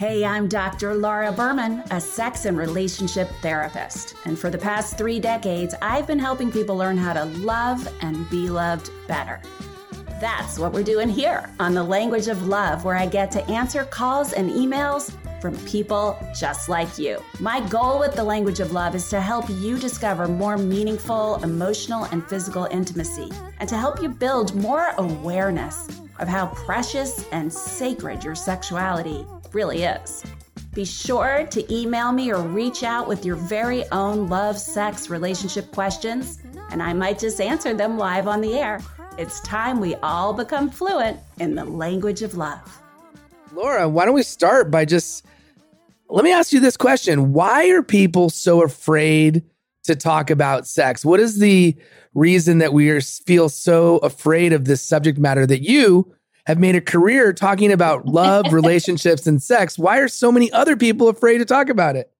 Hey, I'm Dr. Laura Berman, a sex and relationship therapist. And for the past three decades, I've been helping people learn how to love and be loved better. That's what we're doing here on The Language of Love, where I get to answer calls and emails from people just like you. My goal with The Language of Love is to help you discover more meaningful emotional and physical intimacy and to help you build more awareness of how precious and sacred your sexuality really is. Be sure to email me or reach out with your very own love, sex, relationship questions, and I might just answer them live on the air. It's time we all become fluent in the language of love. Laura, why don't we start by just let me ask you this question. Why are people so afraid to talk about sex? What is the reason that we are, feel so afraid of this subject matter that you have made a career talking about love, relationships, and sex? Why are so many other people afraid to talk about it?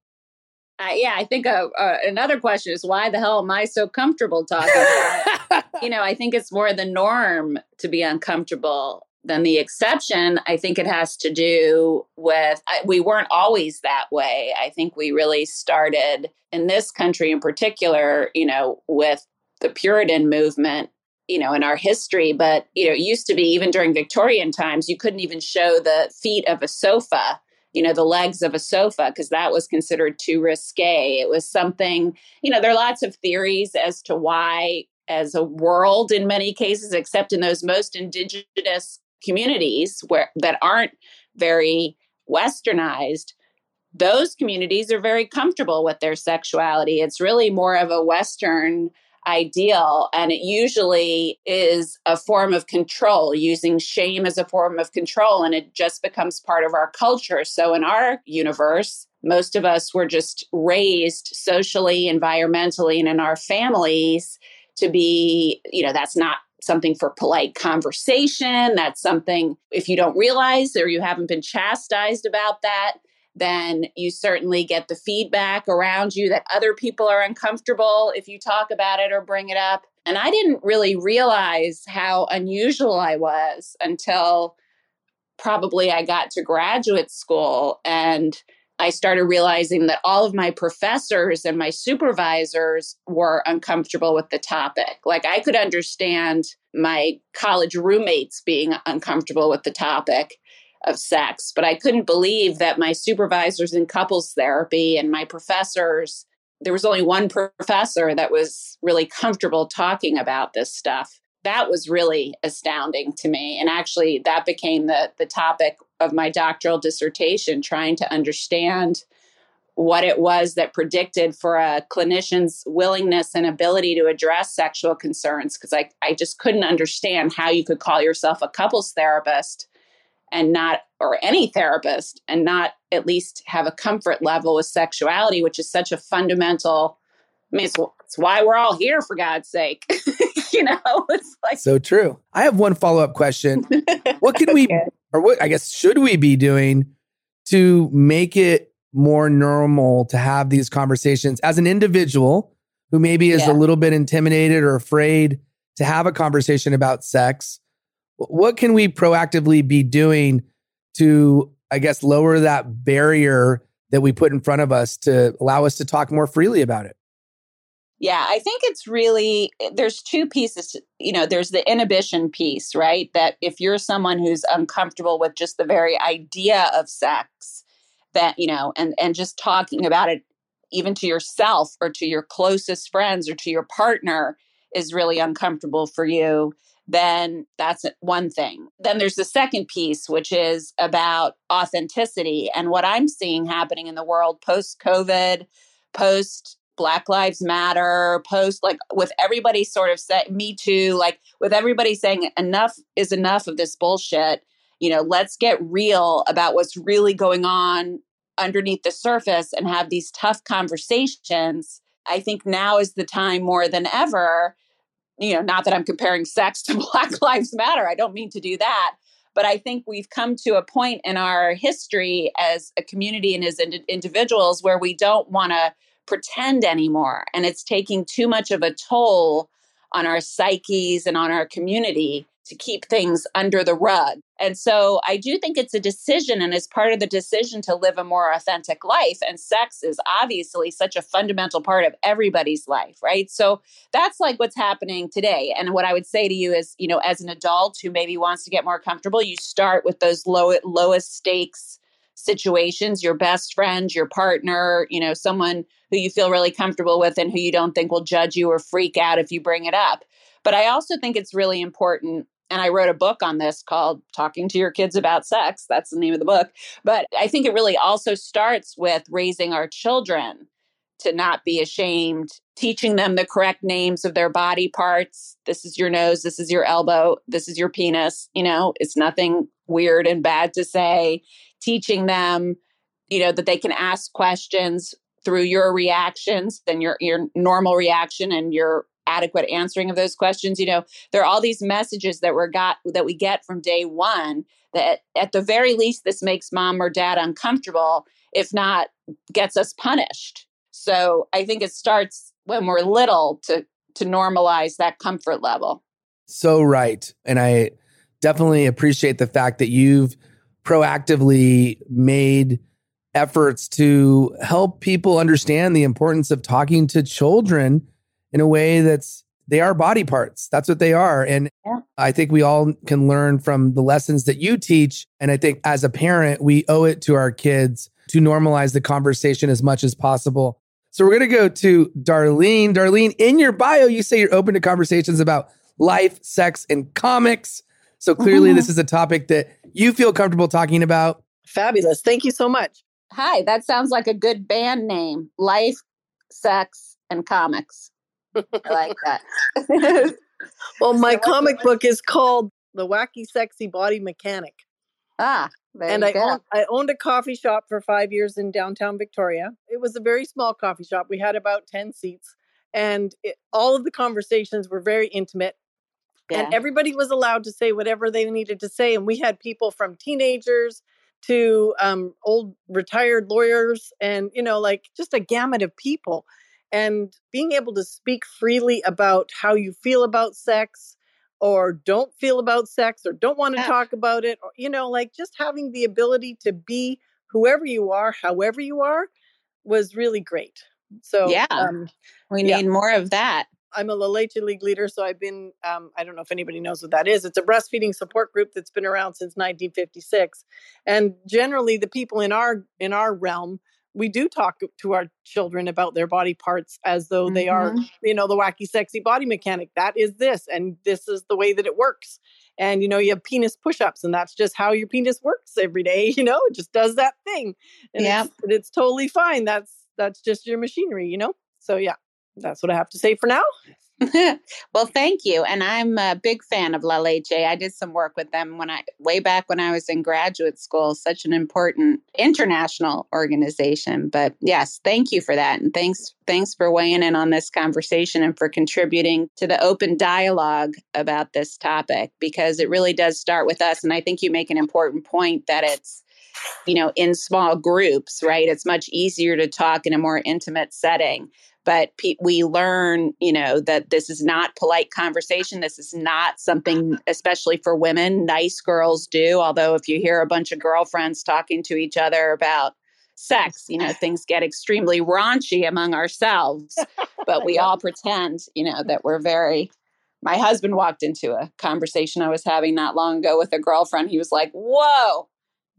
Uh, yeah, I think uh, uh, another question is why the hell am I so comfortable talking about it? you know, I think it's more the norm to be uncomfortable than the exception. I think it has to do with I, we weren't always that way. I think we really started in this country in particular, you know, with the Puritan movement, you know, in our history. But, you know, it used to be even during Victorian times, you couldn't even show the feet of a sofa you know, the legs of a sofa because that was considered too risque. It was something, you know, there are lots of theories as to why, as a world, in many cases, except in those most indigenous communities where that aren't very westernized, those communities are very comfortable with their sexuality. It's really more of a Western ideal. And it usually is a form of control, using shame as a form of control. And it just becomes part of our culture. So in our universe, most of us were just raised socially, environmentally, and in our families to be, you know, that's not something for polite conversation. That's something, if you don't realize or you haven't been chastised about that, then you certainly get the feedback around you that other people are uncomfortable if you talk about it or bring it up. And I didn't really realize how unusual I was until probably I got to graduate school and I started realizing that all of my professors and my supervisors were uncomfortable with the topic. Like I could understand my college roommates being uncomfortable with the topic of sex. But I couldn't believe that my supervisors in couples therapy and my professors, there was only one professor that was really comfortable talking about this stuff. That was really astounding to me. And actually, that became the, the topic of my doctoral dissertation, trying to understand what it was that predicted for a clinician's willingness and ability to address sexual concerns. Because I, I just couldn't understand how you could call yourself a couples therapist and not or any therapist and not at least have a comfort level with sexuality which is such a fundamental i mean it's, it's why we're all here for god's sake. You know it's like so true. I have one follow-up question. What can we or what i guess should we be doing to make it more normal to have these conversations as an individual who maybe is yeah. a little bit intimidated or afraid to have a conversation about sex what can we proactively be doing to, I guess, lower that barrier that we put in front of us to allow us to talk more freely about it? Yeah, I think it's really eh, there's two pieces. You know, there's the inhibition piece, right? That if you're someone who's uncomfortable with just the very idea of sex, that you know, and and just talking about it, even to yourself or to your closest friends or to your partner, is really uncomfortable for you then that's one thing. Then there's the second piece, which is about authenticity and what I'm seeing happening in the world post COVID, post Black Lives Matter, post like with everybody sort of say me too, like with everybody saying enough is enough of this bullshit. You know, let's get real about what's really going on underneath the surface and have these tough conversations. I think now is the time more than ever you know, not that I'm comparing sex to Black Lives Matter. I don't mean to do that. But I think we've come to a point in our history as a community and as ind- individuals where we don't want to pretend anymore. And it's taking too much of a toll on our psyches and on our community to keep things under the rug. And so I do think it's a decision and as part of the decision to live a more authentic life. And sex is obviously such a fundamental part of everybody's life, right? So that's like what's happening today. And what I would say to you is, you know, as an adult who maybe wants to get more comfortable, you start with those low lowest stakes situations, your best friend, your partner, you know, someone who you feel really comfortable with and who you don't think will judge you or freak out if you bring it up. But I also think it's really important. And I wrote a book on this called Talking to Your Kids About Sex. That's the name of the book. But I think it really also starts with raising our children to not be ashamed, teaching them the correct names of their body parts. This is your nose, this is your elbow, this is your penis. You know, it's nothing weird and bad to say. Teaching them, you know, that they can ask questions through your reactions and your your normal reaction and your adequate answering of those questions. You know there are all these messages that we're got that we get from day one that at the very least this makes mom or dad uncomfortable if not gets us punished. So i think it starts when we're little to to normalize that comfort level. So right and i definitely appreciate the fact that you've proactively made efforts to help people understand the importance of talking to children in a way that's they are body parts. That's what they are. And yeah. I think we all can learn from the lessons that you teach. And I think as a parent, we owe it to our kids to normalize the conversation as much as possible. So we're going to go to Darlene. Darlene, in your bio, you say you're open to conversations about life, sex, and comics. So clearly, mm-hmm. this is a topic that you feel comfortable talking about. Fabulous. Thank you so much. Hi, that sounds like a good band name. Life, sex, and comics. I like that. well, my comic book is called The Wacky Sexy Body Mechanic. Ah, and I owned, I owned a coffee shop for five years in downtown Victoria. It was a very small coffee shop. We had about 10 seats, and it, all of the conversations were very intimate. Yeah. And everybody was allowed to say whatever they needed to say. And we had people from teenagers to um, old retired lawyers and, you know, like just a gamut of people. And being able to speak freely about how you feel about sex or don't feel about sex or don't want to yeah. talk about it, or, you know, like just having the ability to be whoever you are, however you are, was really great. So, yeah, um, we need yeah. more of that. I'm a La Leche League leader, so I've been, um, I don't know if anybody knows what that is. It's a breastfeeding support group that's been around since 1956. And generally the people in our in our realm, we do talk to our children about their body parts as though mm-hmm. they are, mm-hmm. you know, the wacky sexy body mechanic. That is this and this is the way that it works. And you know, you have penis push-ups and that's just how your penis works every day, you know, it just does that thing. And yeah. it's, it's totally fine. That's that's just your machinery, you know? So yeah that's what I have to say for now. well, thank you. And I'm a big fan of La Leche. I did some work with them when I way back when I was in graduate school, such an important international organization. But yes, thank you for that. And thanks thanks for weighing in on this conversation and for contributing to the open dialogue about this topic because it really does start with us. And I think you make an important point that it's you know in small groups right it's much easier to talk in a more intimate setting but pe- we learn you know that this is not polite conversation. This is not something especially for women nice girls do although if you hear a bunch of girlfriends talking to each other about sex you know things get extremely raunchy among ourselves but we all pretend you know that we're very my husband walked into a conversation i was having not long ago with a girlfriend. He was like whoa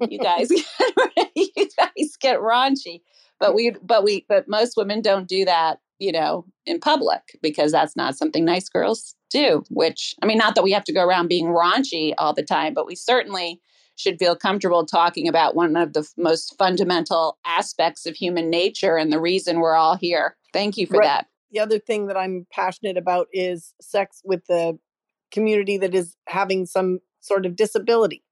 you guys you guys get raunchy but we but we but most women don't do that you know in public because that's not something nice girls do which i mean not that we have to go around being raunchy all the time but we certainly should feel comfortable talking about one of the most fundamental aspects of human nature and the reason we're all here thank you for right. that the other thing that i'm passionate about is sex with the community that is having some sort of disability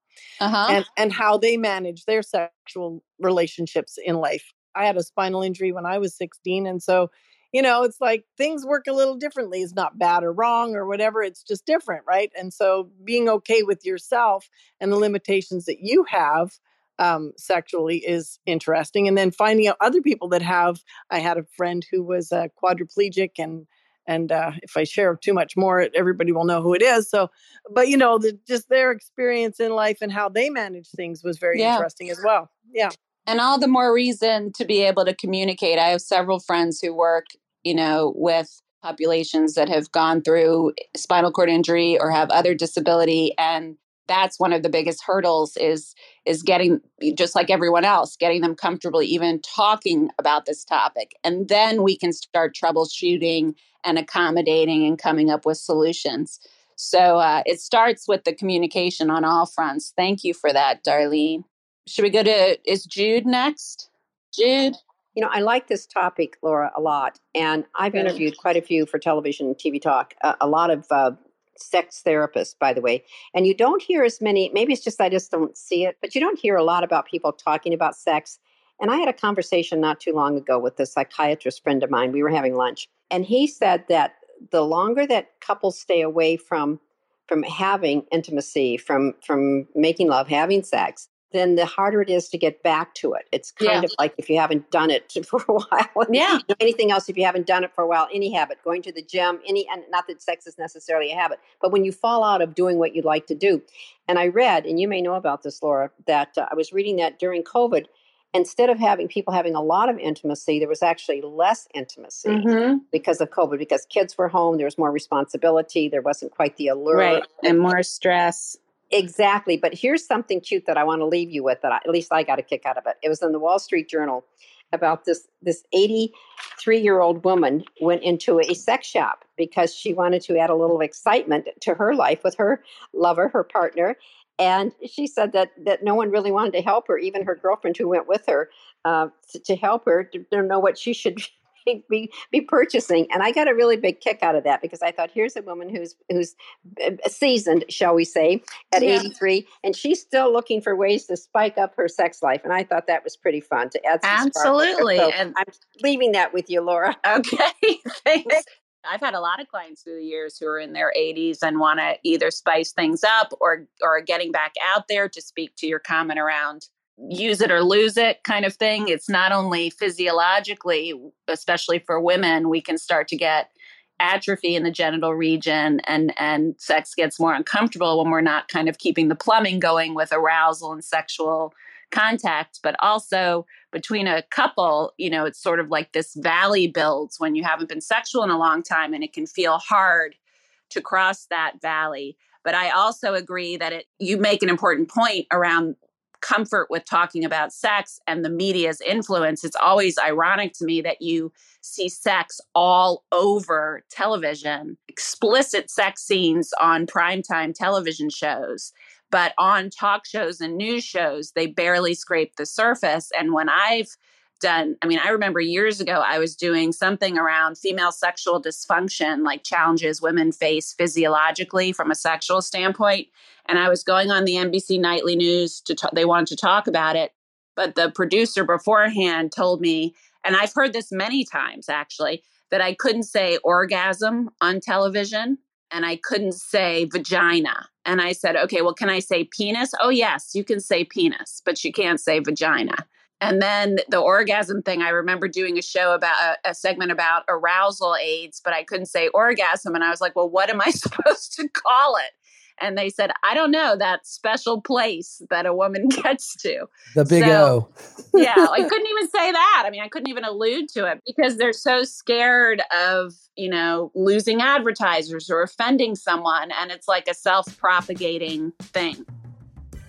uh-huh. and, and how they manage their sexual relationships in life I had a spinal injury when I was 16. And so, you know, it's like things work a little differently. It's not bad or wrong or whatever. It's just different, right? And so being okay with yourself and the limitations that you have um, sexually is interesting. And then finding out other people that have, I had a friend who was a quadriplegic and and uh, if I share too much more, everybody will know who it is. So, but you know, the, just their experience in life and how they manage things was very yeah. interesting as well. Yeah. And all the more reason to be able to communicate. I have several friends who work, you know, with populations that have gone through spinal cord injury or have other disability and that's one of the biggest hurdles is is getting just like everyone else getting them comfortable even talking about this topic and then we can start troubleshooting and accommodating and coming up with solutions. So uh, it starts with the communication on all fronts. Thank you for that darlene should we go to is jude next jude you know, I like this topic, Laura, a lot. And I've interviewed quite a few for television and TV talk, uh, a lot of uh, sex therapists, by the way. And you don't hear as many, maybe it's just I just don't see it, but you don't hear a lot about people talking about sex. And I had a conversation not too long ago with a psychiatrist friend of mine. We were having lunch, and he said that the longer that couples stay away from from having intimacy, from from making love, having sex, then the harder it is to get back to it. It's kind yeah. of like if you haven't done it for a while. Yeah. anything else, if you haven't done it for a while, any habit, going to the gym, any, and not that sex is necessarily a habit, but when you fall out of doing what you'd like to do. And I read, and you may know about this, Laura, that uh, I was reading that during COVID, instead of having people having a lot of intimacy, there was actually less intimacy mm-hmm. because of COVID, because kids were home, there was more responsibility, there wasn't quite the allure. Right. And more stress. Exactly. But here's something cute that I want to leave you with that I, at least I got a kick out of it. It was in the Wall Street Journal about this this 83 year old woman went into a sex shop because she wanted to add a little excitement to her life with her lover, her partner. And she said that that no one really wanted to help her, even her girlfriend who went with her uh, to, to help her to, to know what she should be be purchasing. And I got a really big kick out of that because I thought here's a woman who's who's uh, seasoned, shall we say, at yeah. 83, and she's still looking for ways to spike up her sex life. And I thought that was pretty fun to add. Absolutely, so and I'm leaving that with you, Laura. Okay, thanks. I've had a lot of clients through the years who are in their 80s and want to either spice things up or or getting back out there to speak to your comment around use it or lose it kind of thing. Mm. It's not only physiologically, especially for women, we can start to get atrophy in the genital region and and sex gets more uncomfortable when we're not kind of keeping the plumbing going with arousal and sexual contact. But also between a couple you know it's sort of like this valley builds when you haven't been sexual in a long time and it can feel hard to cross that valley. But i also agree that it you make an important point around comfort with talking about sex and the media's influence, it's always ironic to me that you see sex all over television, explicit sex scenes on primetime television shows. But on talk shows and news shows, they barely scrape the surface. And when I've done i mean i remember years ago i was doing something around female sexual dysfunction like challenges women face physiologically from a sexual standpoint. And i was going on the nbc nightly news to t- they wanted to talk about it but the producer beforehand told me and i've heard this many times actually that i couldn't say orgasm on television and i couldn't say vagina. And i said okay well can i say penis? Oh yes you can say penis but you can't say vagina and then the orgasm thing, I remember doing a show about a, a, segment about arousal aids, but I couldn't say orgasm. And I was like, well, what am I supposed to call it? And they said, I don't know, that special place that a woman gets to. The big so, O. yeah, I couldn't even say that. I mean, I couldn't even allude to it because they're so scared of, you know, losing advertisers or offending someone. And it's like a self propagating thing.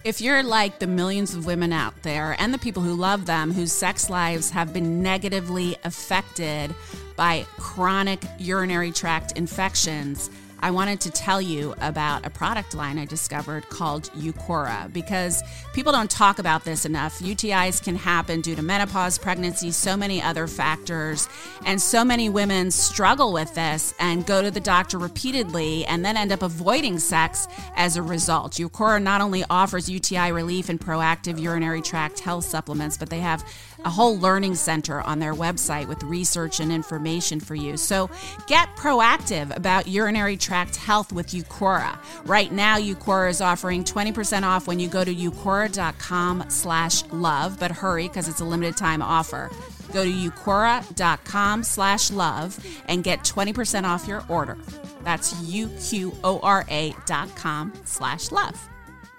If you're like the millions of women out there and the people who love them whose sex lives have been negatively affected by chronic urinary tract infections, I wanted to tell you about a product line I discovered called Uqora because people don't talk about this enough. UTIs can happen due to menopause, pregnancy, so many other factors. And so many women struggle with this and go to the doctor repeatedly and then end up avoiding sex as a result. Uqora not only offers UTI relief and proactive urinary tract health supplements, but they have a whole learning center on their website with research and information for you. So get proactive about urinary tract health with Uqora. Right now, Uqora is offering 20% off when you go to uqora.com slash love, but hurry because it's a limited time offer. Go to uqora.com slash love and get 20% off your order. That's U-Q-O-R-A dot com slash love.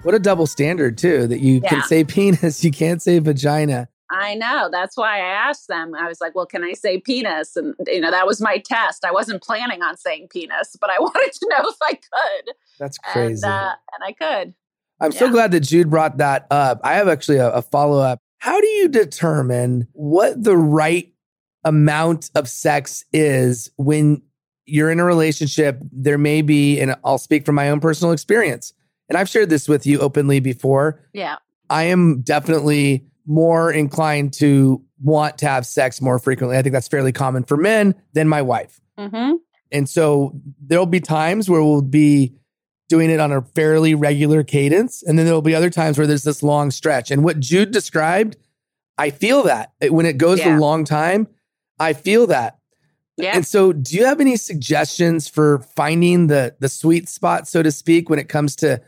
What a double standard too, that you yeah. can say penis, you can't say vagina. I know. That's why I asked them. I was like, well, can I say penis? And, you know, that was my test. I wasn't planning on saying penis, but I wanted to know if I could. That's crazy. And, uh, and I could. I'm yeah. so glad that Jude brought that up. I have actually a, a follow up. How do you determine what the right amount of sex is when you're in a relationship? There may be, and I'll speak from my own personal experience, and I've shared this with you openly before. Yeah. I am definitely more inclined to want to have sex more frequently. I think that's fairly common for men than my wife. Mm-hmm. And so there'll be times where we'll be doing it on a fairly regular cadence. And then there'll be other times where there's this long stretch. And what Jude described, I feel that when it goes yeah. a long time, I feel that. Yeah. And so do you have any suggestions for finding the the sweet spot, so to speak, when it comes to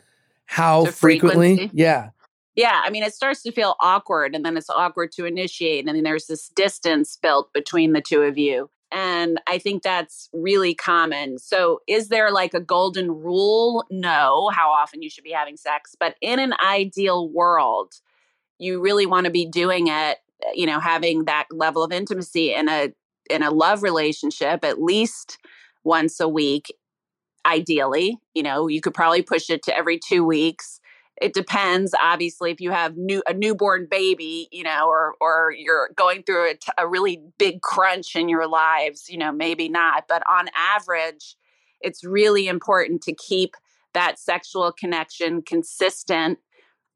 how frequently? Frequency. Yeah. Yeah, I mean, it starts to feel awkward, and then it's awkward to initiate, and then there's this distance built between the two of you. And I think that's really common. So, is there like a golden rule? No, how often you should be having sex. But in an ideal world, you really want to be doing it, eh, you know, having that level of intimacy in a in a love relationship at least once a week ideally you know you could probably push it to every 2 weeks it depends obviously if you have new a newborn baby you know or or you're going through a, t- a really big crunch in your lives you know maybe not but on average it's really important to keep that sexual connection consistent.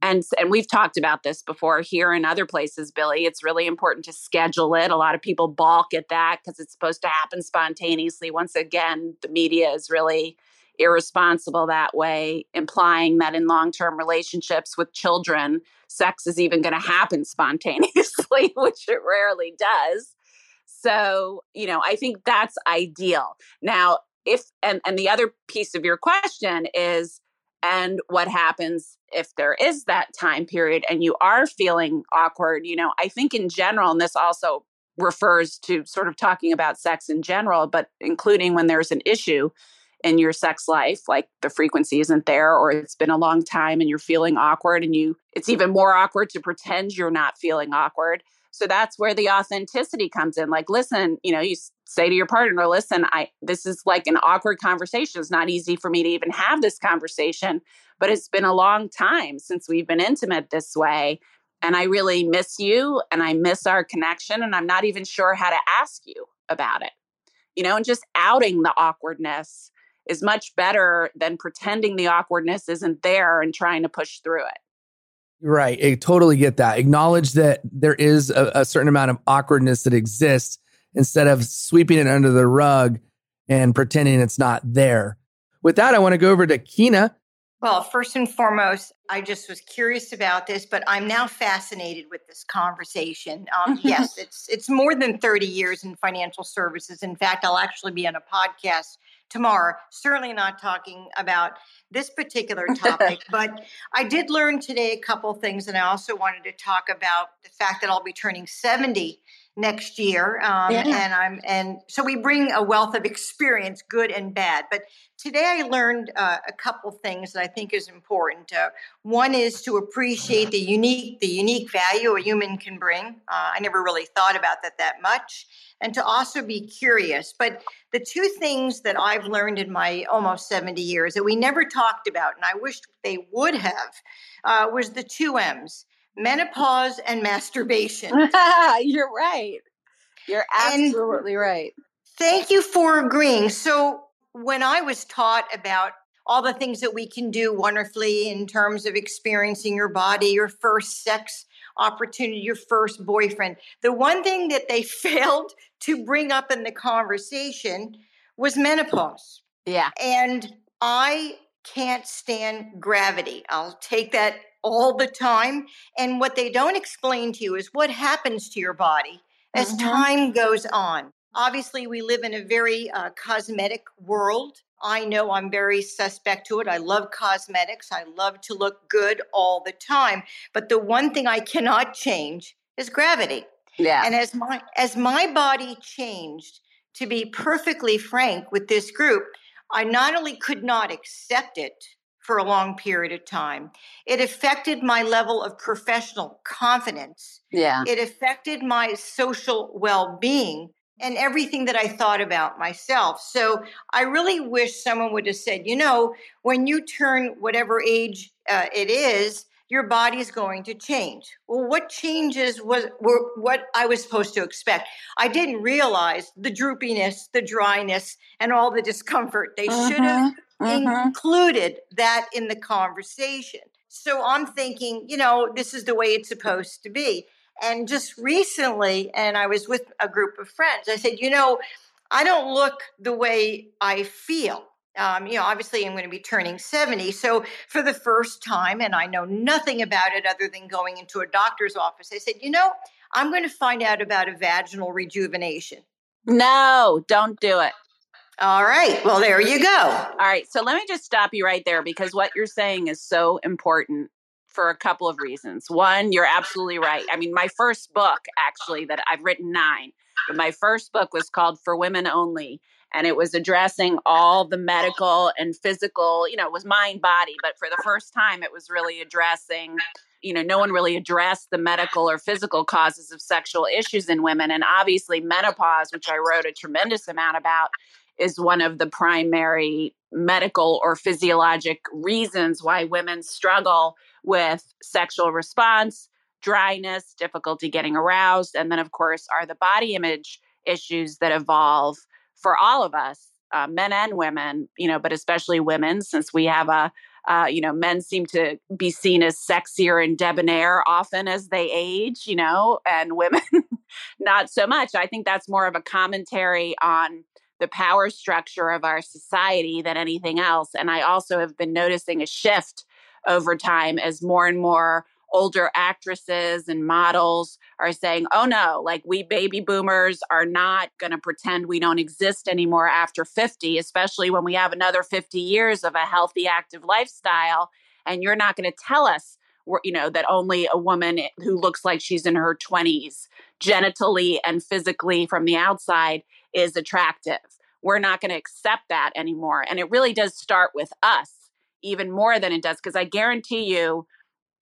And and we've talked about this before here and other places billy it's really important to schedule it. A lot of people balk at that because it's supposed to happen spontaneously. Once again the media is really irresponsible that way, implying that in long term relationships with children, sex is even going to happen spontaneously, which it rarely does. So, you know, I think that's ideal. Now, if, and, and the other piece of your question is, and what happens if there is that time period and you are feeling awkward? You know, I think in general, and this also refers to sort of talking about sex in general, but including when there's an issue, in your sex life like the frequency isn't there or it's been a long time and you're feeling awkward and you it's even more awkward to pretend you're not feeling awkward. So that's where the authenticity comes in. Like listen you know you say to your partner listen i this is like an awkward conversation. It's not easy for me to even have this conversation but it's been a long time since we've been intimate this way and i really miss you and i miss our connection and i'm not even sure how to ask you about it. You know and just outing the awkwardness is much better than pretending the awkwardness isn't there and trying to push through it. Right. I totally get that. Acknowledge that there is a, a, certain amount of awkwardness that exists instead of sweeping it under the rug and pretending it's not there. With that, I want to go over to Kina. Well, first and foremost, I just was curious about this, but I'm now fascinated with this conversation. Um, yes, it's it's more than 30 years in financial services. In fact, I'll actually be on a podcast tomorrow. Certainly not talking about this particular topic, but I did learn today a couple things, and I also wanted to talk about the fact that I'll be turning 70 next year um, yeah. and i'm and so we bring a wealth of experience good and bad. But today i learned uh, a couple things that i think is important uh, one is to appreciate the unique the unique value a human can bring. Uh, i never really thought about that that much. And to also be curious. But the two things that i've learned in my almost 70 years that we never talked about and i wish they would have uh, was the two m's menopause and masturbation. You're right. You're absolutely and right. Thank you for agreeing. So, when I was taught about all the things that we can do wonderfully in terms of experiencing your body, your first sex opportunity, your first boyfriend, the one thing that they failed to bring up in the conversation was menopause. Yeah. And I can't stand gravity. I'll take that all the time. And what they don't explain to you is what happens to your body as mm-hmm. time goes on. Obviously, we live in a very uh, cosmetic world. I know I'm very suspect to it. I love cosmetics. I love to look good all the time. But the one thing I cannot change is gravity. Yeah. And as my as my body changed, to be perfectly frank with this group, I not only could not accept it for a long period of time, it affected my level of professional confidence. Yeah. It affected my social well-being and everything that I thought about myself. So I really wish someone would have said, you know, when you turn whatever age uh, it is, your body is going to change. Well, what changes was were what I was supposed to expect. I didn't realize the droopiness, the dryness, and all the discomfort. They uh-huh, should have uh-huh. included that in the conversation. So I'm thinking, you know, this is the way it's supposed to be. And just recently, and I was with a group of friends, I said, you know, I don't look the way I feel. Um, you know, obviously I'm going to be turning 70. So for the first time, and I know nothing about it other than going into a doctor's office, I said, you know, I'm going to find out about a vaginal rejuvenation. No, don't do it. All right. Well, there you go. All right. So let me just stop you right there because what you're saying is so important for a couple of reasons. One, you're absolutely right. I mean, my first book, actually, that I've written nine, but my first book was called For Women Only. And it was addressing all the medical and physical, you know, it was mind body, but for the first time, it was really addressing, you know, no one really addressed the medical or physical causes of sexual issues in women. And obviously, menopause, which I wrote a tremendous amount about, is one of the primary medical or physiologic reasons why women struggle with sexual response, dryness, difficulty getting aroused, and then, of course, are the body image issues that evolve for all of us, uh, men and women, you know, but especially women, since we have a uh, you know, men seem to be seen as sexier and debonair often as they age, you know, and women not so much. I think that's more of a commentary on the power structure of our society than anything else. And I also have been noticing a shift over time as more and more older actresses and models are saying, oh no, like we baby boomers are not going to pretend we don't exist anymore after 50, especially when we have another 50 years of a healthy, active lifestyle. And you're not going to tell us, you know, that only a woman who looks like she's in her 20s, genitally and physically from the outside, is attractive. We're not going to accept that anymore. And it really does start with us even more than it does, because I guarantee you,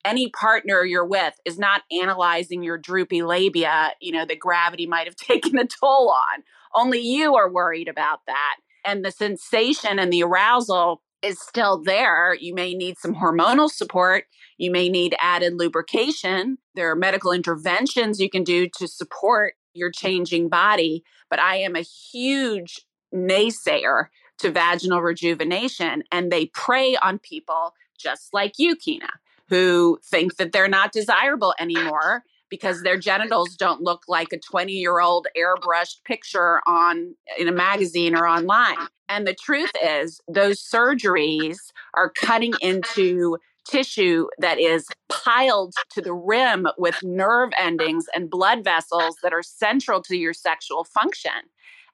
any partner you're with is not analyzing your droopy labia, you know, that gravity might have taken a toll on. Only you are worried about that. And the sensation and the arousal is still there. You may need some hormonal support. You may need added lubrication. There are medical interventions you can do to support your changing body. But I am a huge naysayer to vaginal rejuvenation, and they prey on people just like you, Kina, who think that they're not desirable anymore because their genitals don't look like a 20 year old airbrushed picture on in a magazine or online. And the truth is, those surgeries are cutting into tissue that is piled to the rim with nerve endings and blood vessels that are central to your sexual function.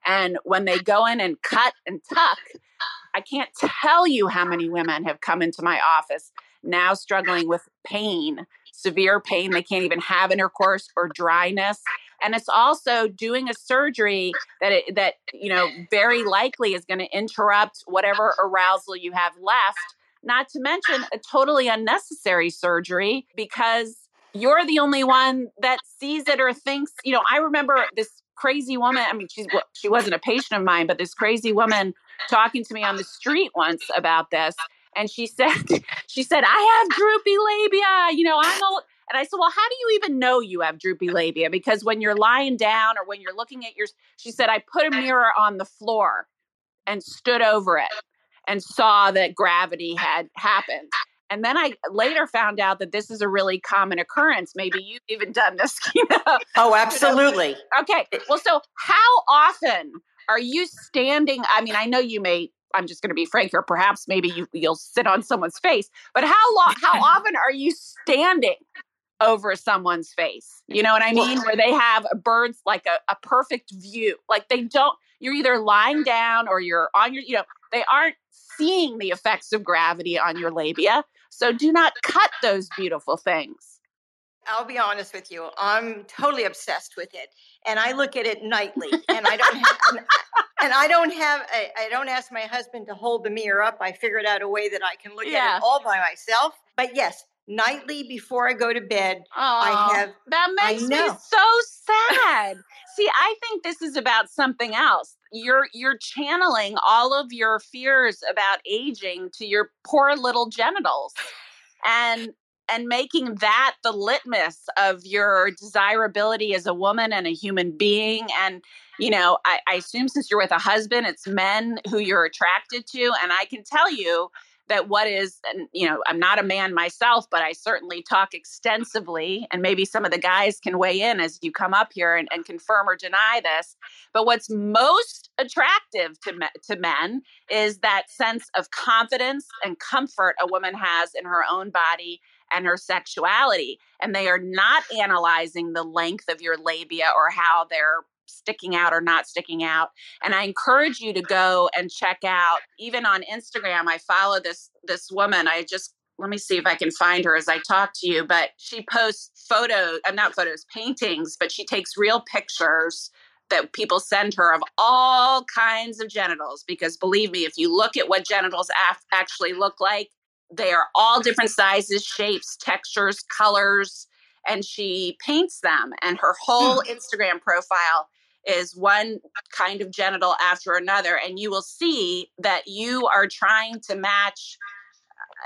And when they go in and cut and tuck, I can't tell you how many women have come into my office now struggling with pain, severe pain. They can't even have intercourse or dryness. And it's also doing a surgery that it, that you know very likely is going to interrupt whatever arousal you have left. Not to mention ah. a totally unnecessary surgery because you're the only one that sees it or thinks. You know, I remember this crazy woman. I mean, she's she wasn't a patient of mine, but this crazy woman talking to me on the street once about this, and she said, she said, I have droopy labia. You know, I'm a. And I said, well, how do you even know you have droopy labia? Because when you're lying down or when you're looking at your, she said, I put a mirror on the floor and stood over it and saw that gravity had happened. And then I later found out that this is a really common occurrence. Maybe you've even done this. You know? Oh, absolutely. Okay. Well, so how often are you standing? I mean, I know you may. I'm just going to be frank here. Perhaps maybe you, you'll sit on someone's face, but how long? How often are you standing over someone's face? You know what I mean? Where they have birds like a, a perfect view. Like they don't. You're either lying down or you're on your. You know, they aren't seeing the effects of gravity on your labia. So do not cut those beautiful things. I'll be honest with you. I'm totally obsessed with it, and I look at it nightly. And I don't have, and I don't have. I, I, don't ask my husband to hold the mirror up. I figured out a way that I can look yeah. at it all by myself. But yes, nightly before I go to bed, I have. That makes me so sad. See, I think this is about something else. You're you're channeling all of your fears about aging to your poor little genitals. And and making that the litmus of your desirability as a woman and a human being. And, you know, I, I, assume since you're with a husband, it's men who you're attracted to. And I can tell you that what is, and, you know, I'm not a man myself, but I certainly talk extensively. And maybe some of the guys can weigh in as you come up here and, and confirm or deny this. But what's most attractive to, me, to men is that sense of confidence and comfort a woman has in her own body and her sexuality. And they are not analyzing the length of your labia or how they're sticking out or not sticking out. And I encourage you to go and check out, even on Instagram, I follow this this woman. I just let me see if I can find her as I talk to you. But she posts photos, uh, not photos, paintings, but she takes real pictures that people send her of all kinds of genitals. Because believe me, if you look at what genitals af- actually look like, they are all different sizes, shapes, textures, colors, and she paints them. And her whole hmm. Instagram profile is one kind of genital after another. And you will see that you are trying to match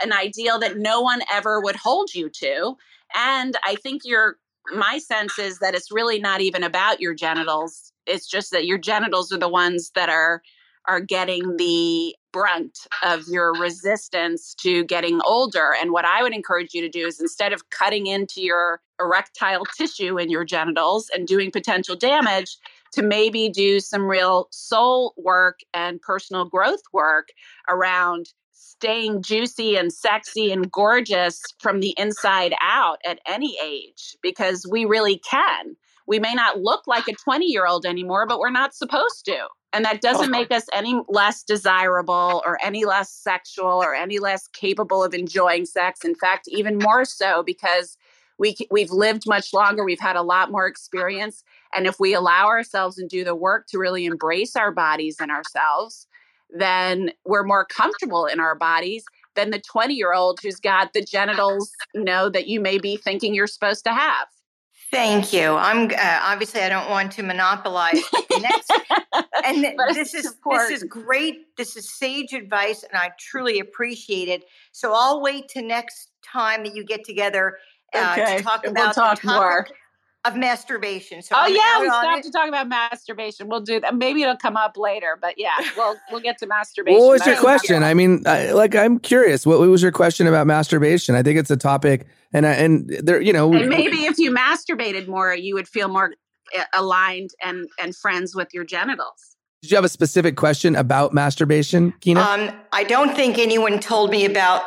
uh, an ideal that no one ever would hold you to. And I think your my sense is that it's really not even about your genitals. It's just that your genitals are the ones that are are getting the brunt of your resistance to getting older. And what I would encourage you to do is instead of cutting into your erectile tissue in your genitals and doing potential damage, to maybe do some real soul work and personal growth work around staying juicy and sexy and gorgeous from the inside out at any age because we really can. We may not look like a 20 year old anymore, but we're not supposed to. And that oh, doesn't make us any less desirable or any less sexual or any less capable of enjoying sex. In fact, even more so because we we've lived much longer, we've had a lot more experience, and if we allow ourselves and do the work to really embrace our bodies and ourselves, then we're more comfortable in our bodies than the 20-year-old who's got the genitals, you know, that you may be thinking you're supposed to have. Thank you. I'm uh, obviously I don't want to monopolize next, and this is this is great. This is sage advice, and I truly appreciate it. So I'll wait to next time that you get together uh, okay. to talk about we'll talk more of masturbation. So oh I'm yeah, we still have to talk about masturbation. We'll do that. Maybe it'll come up later, but yeah, we'll we'll get to masturbation. What was your question? I mean, I, like I'm curious. What, what, was your question about masturbation? I think it's a topic, and I, and there, you know, and maybe if you masturbated more, you would feel more eh, aligned and and friends with your genitals. Did you have a specific question about masturbation, Kina? Um, I don't think anyone told me about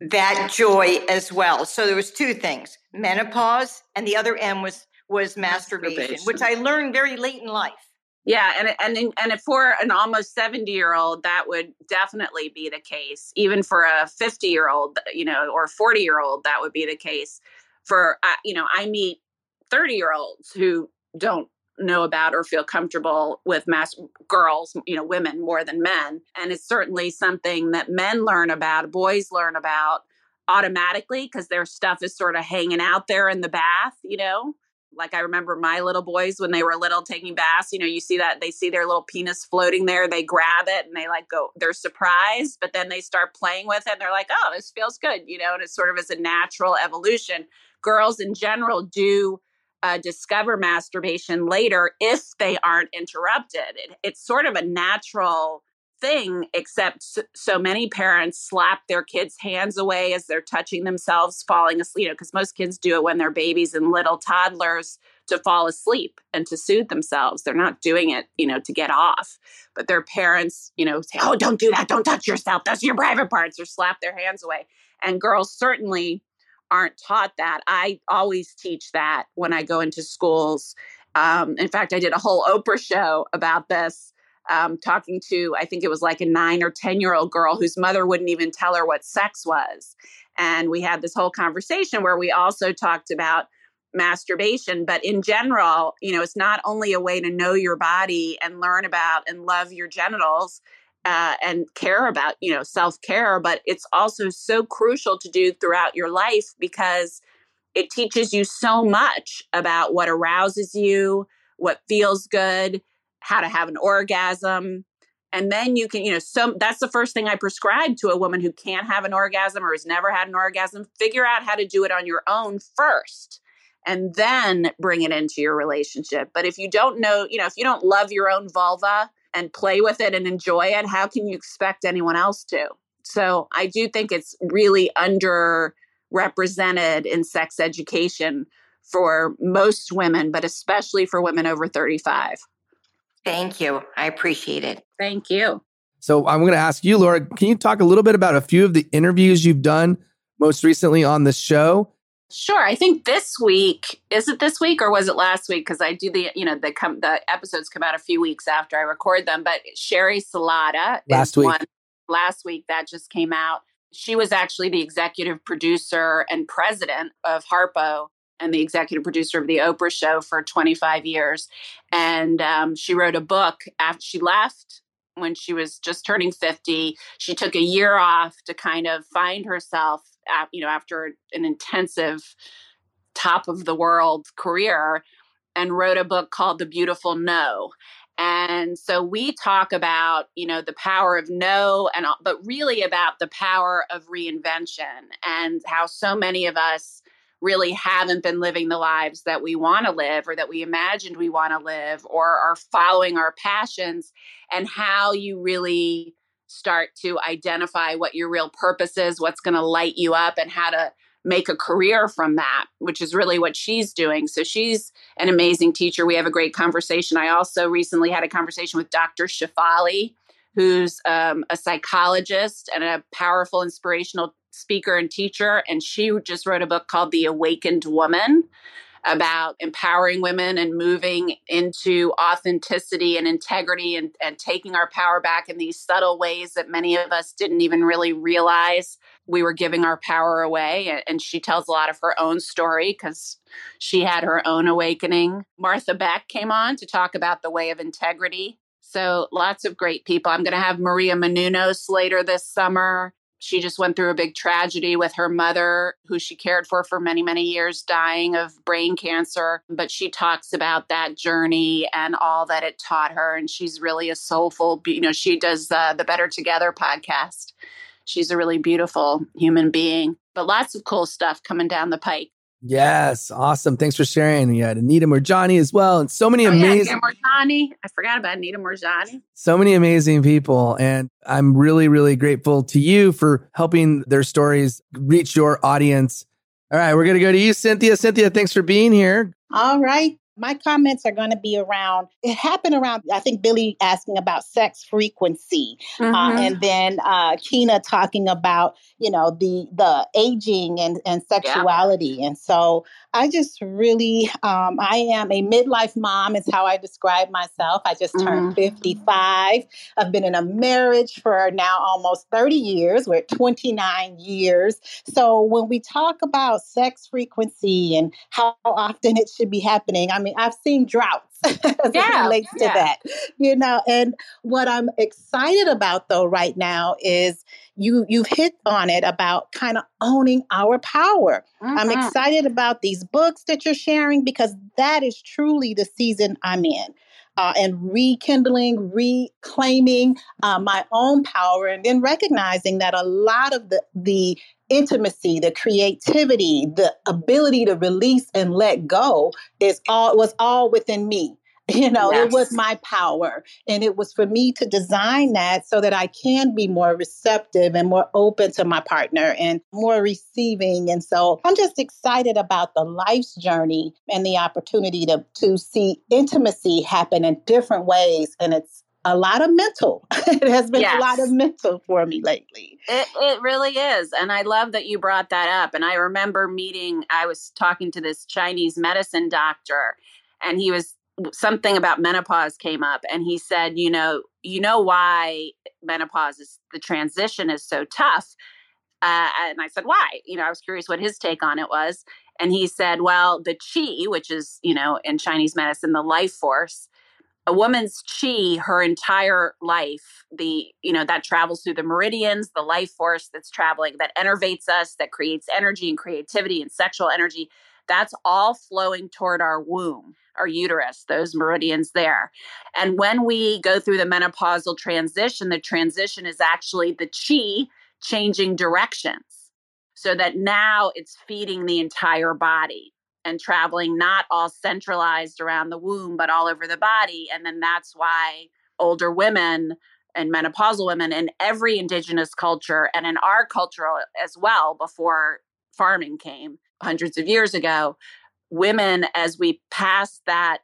that joy as well. So there was two things: menopause, and the other M was was masturbation, masturbation, which I learned very late in life. Yeah, and and and for an almost seventy year old, that would definitely be the case. Even for a fifty year old, you know, or forty year old, that would be the case. For uh, you know, I meet thirty year olds who don't know about or feel comfortable with mass girls, you know, women more than men, and it's certainly something that men learn about, boys learn about automatically because their stuff is sort of hanging out there in the bath, you know like I remember my little boys when they were little taking baths, you know, you see that they see their little penis floating there, they grab it and they like go, they're surprised, but then they start playing with it and they're like, oh, this feels good, you know, and it's sort of as a natural evolution. Girls in general do uh, discover masturbation later if they aren't interrupted. It, it's sort of a natural thing, except so many parents slap their kids' hands away as they're touching themselves, falling asleep. You know, because most kids do it when they're babies and little toddlers to fall asleep and to soothe themselves. They're not doing it, you know, to get off. But their parents, you know, say, "Oh, don't do that! Don't touch yourself. That's your private parts," or slap their hands away. And girls certainly aren't taught that. I always teach that when I go into schools. Um, in fact, I did a whole Oprah show about this um, talking to, I think it was like a nine or 10 year old girl whose mother wouldn't even tell her what sex was. And we had this whole conversation where we also talked about masturbation, but in general, you know, it's not only a way to know your body and learn about and love your genitals uh, and care about, you know, self care, but it's also so crucial to do throughout your life because it teaches you so much about what arouses you, what feels good, how to have an orgasm. And then you can, you know, so that's the first thing I prescribe to a woman who can't have an orgasm or has never had an orgasm. Figure out how to do it on your own first and then bring it into your relationship. But if you don't know, you know, if you don't love your own vulva and play with it and enjoy it, how can you expect anyone else to? So I do think it's really underrepresented in sex education for most women, but especially for women over 35. Thank you. I appreciate it. Thank you. So I'm going to ask you, Laura, can you talk a little bit about a few of the interviews you've done most recently on the show? Sure. I think this week is it this week or was it last week? Because I do the you know the come the episodes come out a few weeks after I record them. But Sheri Salata last week. One, last week that just came out. She was actually the executive producer and president of Harpo and the executive producer of the Oprah Show for 25 years. And um, she wrote a book after she left when she was just turning 50. She took a year off to kind of find herself, you know, after an intensive top of the world career and wrote a book called The Beautiful No. And so we talk about, you know, the power of no and but really about the power of reinvention and how so many of us really haven't been living the lives that we want to live or that we imagined we want to live or are following our passions and how you really start to identify what your real purpose is, what's going to light you up, and how to make a career from that, which is really what she's doing. So she's an amazing teacher. We have a great conversation. I also recently had a conversation with Dr. Shefali, who's um, a psychologist and a powerful, inspirational speaker and teacher, and she just wrote a book called The Awakened Woman about empowering women and moving into authenticity and integrity and, and taking our power back in these subtle ways that many of us didn't even really realize we were giving our power away. And she tells a lot of her own story because she had her own awakening. Martha Beck came on to talk about the way of integrity. So lots of great people. I'm going to have Maria Menounos later this summer. She just went through a big tragedy with her mother, who she cared for for many, many years, dying of brain cancer. But she talks about that journey and all that it taught her. And she's really a soulful, you know, she does uh, the Better Together podcast. She's a really beautiful human being, but lots of cool stuff coming down the pike. Yes, awesome. Thanks for sharing. You had Anita Moorjani as well, and so many oh, amazing. Yeah, Moorjani. I forgot about Anita Moorjani. So many amazing people, and I'm really, really grateful to you for helping their stories reach your audience. All right, we're gonna go to you, Cynthia. Cynthia, thanks for being here. All right my comments are going to be around it happened around i think billy asking about sex frequency uh, mm-hmm. uh, and then uh, kina talking about you know the the aging and and sexuality yeah. and so i just really um, i am a midlife mom is how i describe myself i just turned mm-hmm. 55 i've been in a marriage for now almost 30 years we're 29 years so when we talk about sex frequency and how often it should be happening i'm mean, I've seen droughts as yeah, it relates yeah. to that, you know. And what I'm excited about though right now is you you've hit on it about kind of owning our power. Mm-hmm. I'm excited about these books that you're sharing because that is truly the season I'm in. Uh, and rekindling, reclaiming uh, my own power, and then recognizing that a lot of the the intimacy, the creativity, the ability to release and let go is all was all within me. You know, yes. it was my power. And it was for me to design that so that I can be more receptive and more open to my partner and more receiving. And so I'm just excited about the life's journey and the opportunity to, to see intimacy happen in different ways. And it's a lot of mental. it has been yes. a lot of mental for me lately. It, it really is. And I love that you brought that up. And I remember meeting, I was talking to this Chinese medicine doctor, and he was something about menopause came up and he said you know you know why menopause is the transition is so tough? Uh, and i said why? You know i was curious what his take on it was And he said, well, the chi, which is, you know, in Chinese medicine, the life force, a woman's chi her entire life the you know that travels through the meridians the life force that's traveling that enervates us that creates energy and creativity and sexual energy that's all flowing toward our womb our uterus those meridians there and when we go through the menopausal transition the transition is actually the chi changing directions so that now it's feeding the entire body and traveling not all centralized around the womb, but all over the body. And then that's why older women and menopausal women in every indigenous culture and in our culture as well, before farming came hundreds of years ago, women, as we passed that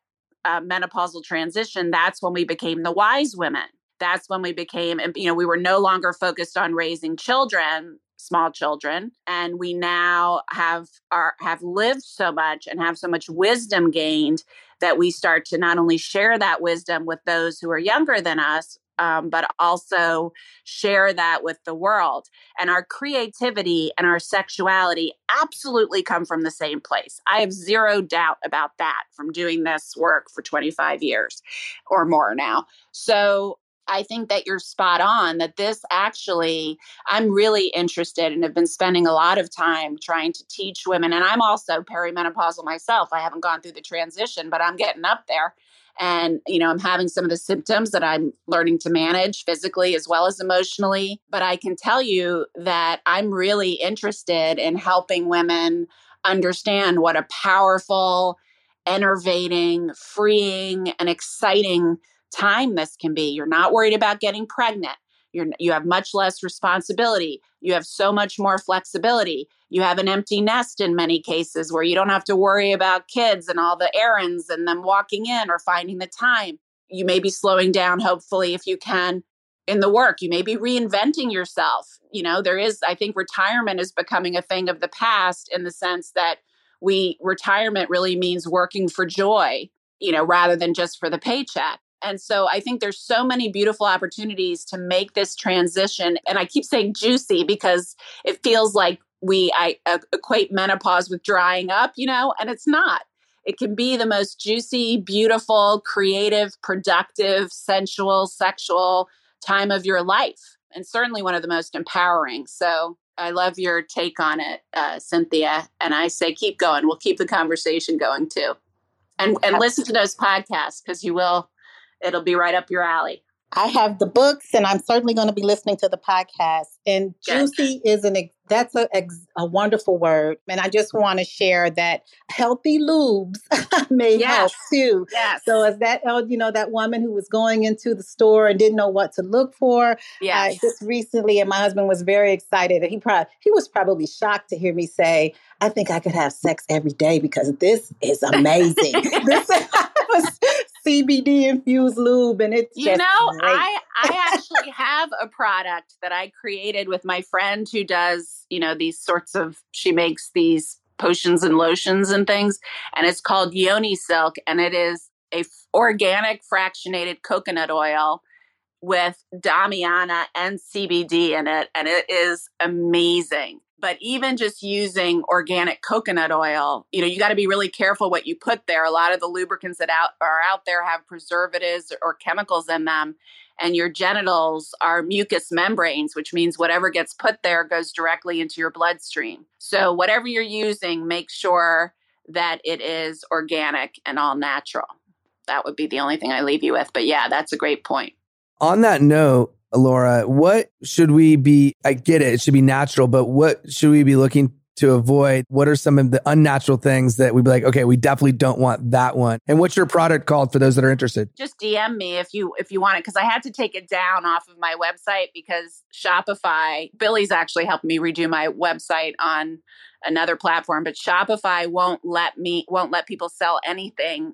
uh, menopausal transition, that's when we became the wise women. That's when we became, and you know, we were no longer focused on raising children small children and we now have our have lived so much and have so much wisdom gained that we start to not only share that wisdom with those who are younger than us um, but also share that with the world. And our creativity and our sexuality absolutely come from the same place. I have zero doubt about that from doing this work for 25 years or more now. So I think that you're spot on that this actually, I'm really interested and have been spending a lot of time trying to teach women. And I'm also perimenopausal myself. I haven't gone through the transition, but I'm getting up there. And, you know, I'm having some of the symptoms that I'm learning to manage physically as well as emotionally. But I can tell you that I'm really interested in helping women understand what a powerful, enervating, freeing, and exciting time this can be. You're not worried about getting pregnant. You're, you have much less responsibility. You have so much more flexibility. You have an empty nest in many cases where you don't have to worry about kids and all the errands and them walking in or finding the time. You may be slowing down, hopefully, if you can, in the work. You may be reinventing yourself. You know, there is, I think retirement is becoming a thing of the past in the sense that we, retirement really means working for joy, you know, rather than just for the paycheck. And so I think there's so many beautiful opportunities to make this transition. And I keep saying juicy because it feels like we I uh, equate menopause with drying up, you know, and it's not. It can be the most juicy, beautiful, creative, productive, sensual, sexual time of your life, and certainly one of the most empowering. So I love your take on it, uh, Cynthia. And I say keep going. We'll keep the conversation going too, and and listen to those podcasts because you will it'll be right up your alley. I have the books, and I'm certainly going to be listening to the podcast. And juicy is an that's a, a wonderful word, and I just want to share that healthy lubes may yes. help too. Yes. So as that oh, you know that woman who was going into the store and didn't know what to look for. Yeah. Uh, just recently, and my husband was very excited, and he probably he was probably shocked to hear me say, "I think I could have sex every day because this is amazing." this was CBD infused lube, and it's you know great. I I actually have a product that I created with my friend who does you know these sorts of she makes these potions and lotions and things, and it's called Yoni Silk, and it is a f- organic fractionated coconut oil with Damiana and CBD in it, and it is amazing but even just using organic coconut oil you know you got to be really careful what you put there. A lot of the lubricants that out are out there have preservatives or chemicals in them and your genitals are mucous membranes which means whatever gets put there goes directly into your bloodstream. So whatever you're using make sure that it is organic and all natural. That would be the only thing i leave you with but yeah that's a great point. On that note Laura, what should we be? I get it, it should be natural, but what should we be looking to avoid? What are some of the unnatural things that we'd be like, okay, we definitely don't want that one? And what's your product called for those that are interested? Just DM me if you if you want it because I had to take it down off of my website because Shopify. Billy's actually helped me redo my website on another platform, but Shopify won't let me won't let people sell anything